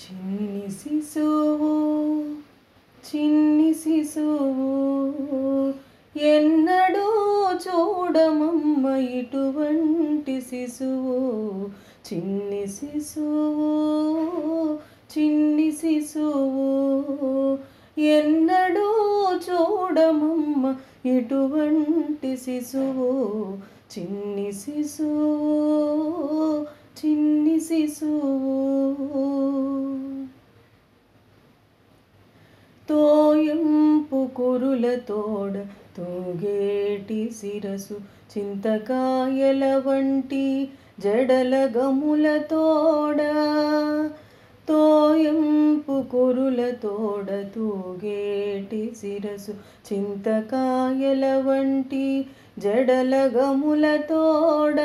చిన్ని శిశువు చిన్ని శిశువు ఎన్నడూ చూడమమ్మ ఇటువంటి శిశువు. చిన్ని శిశువు చిన్ని శిశువు ఎన్నడూ చూడమమ్మ ఇటువంటి శిశువు. చిన్ని శిశువు చిన్ని శిశువు తోయింపు కురుల తోడ తూగేటి శిరసు చింతకాయల వంటి జడల గముల తోడ. తోయింపు కురుల తోడ తూగేటి శిరసు చింతకాయల వంటి జడల గముల తోడ.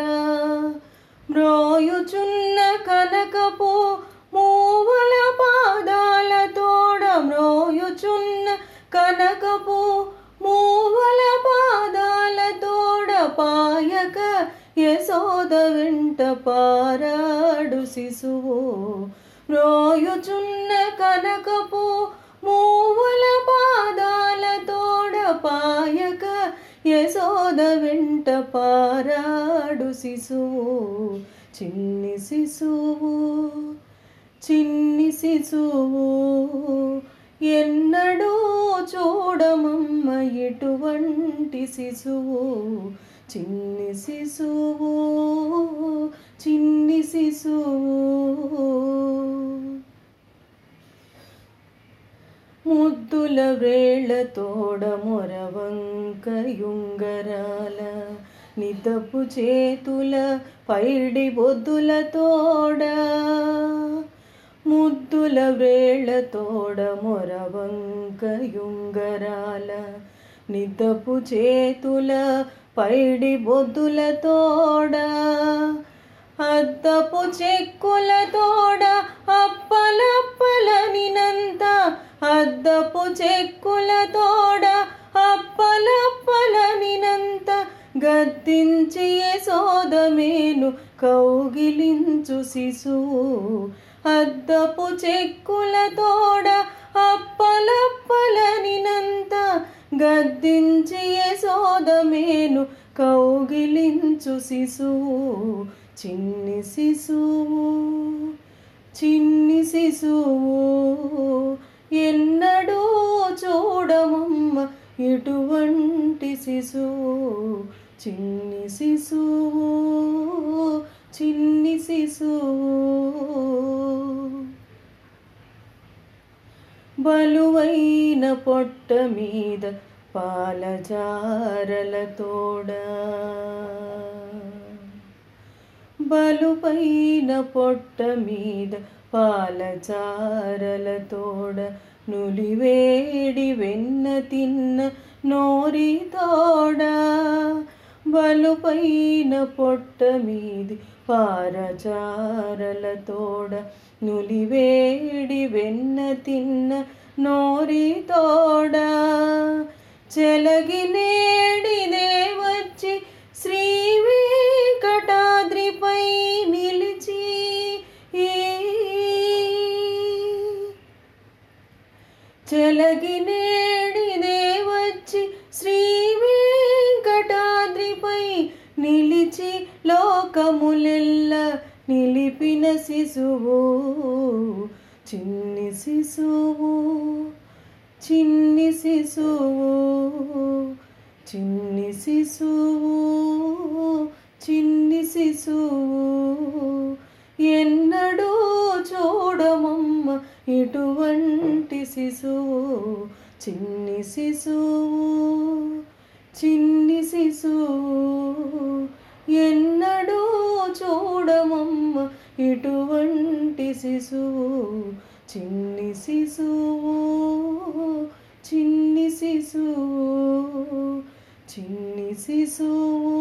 మ్రోయుచున్న కనకపు మూవల పాదా కనకపు మూవల పాదాల తోడపాయక యశోద వెంట పారాడు శిశువు. రోయుచున్న కనకపు మూవల పాదాల తోడపాయక యశోద వెంట పారాడు శిశువు. చిన్ని శిశువు చిన్ని శిశువు ఎన్నడూ చూడమమ్మ ఎటువంటి శిశువు? చిన్ని శిశువు చిన్ని శిశువు. ముద్దుల వ్రేళ్ళ తోడ మొరవంకయుంగరాల నిదపు చేతుల పైడి బొద్దుల తోడా. ముద్దుల వేళ తోడ మొరవంకయుంగరాల నిద్దపు చేతుల పైడి బొద్దుల తోడ అద్దపు చెక్కుల తోడ అప్పలప్పలనినంత అద్దపు చెక్కుల తోడ అప్పలప్పలనినంత గద్దించి సోదమేను కౌగిలించు శిశువు. అద్దపు చెక్కుల తోడ అప్పలప్పలనినంత గద్దించి యశోదమేను కౌగిలించు శిశువు చిన్ని శిశువు చిన్ని శిశువు. ఎన్నడూ చూడమమ్మ ఎటువంటి శిశువు చిన్ని శిశువు చిన్ని శిశువు. బలువైన పొట్ట మీద పాలజారల తోడ. బలుపైన పొట్ట మీద పాలచారల తోడ. నులివేడి వెన్న తిన్న నోరి తోడ. బలుపైన పొట్ట మీది పారచారల తోడ నులివేడి వెన్న తిన్న నోరి తోడ. చెలగి నేడిదే వచ్చి శ్రీ వెంకటాద్రిపై నిలిచి చెలగి నేడిదే వచ్చి శ్రీ నిలిచి లోకములెల్ల నిలిపిన శిశువు చిన్ని శిశువు చిన్ని శిశువు చిన్ని శిశువు చిన్ని శిశువు. ఎన్నడూ చూడమమ్మ ఇటువంటి శిశువు చిన్ని శిశువు చిన్ని శిశువు ఎన్నడూ చూడమమ్మ ఇటువంటి శిశువు. చిన్ని శిశువు చిన్ని శిశువు చిన్ని శిశువు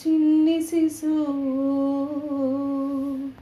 చిన్ని శిశువు.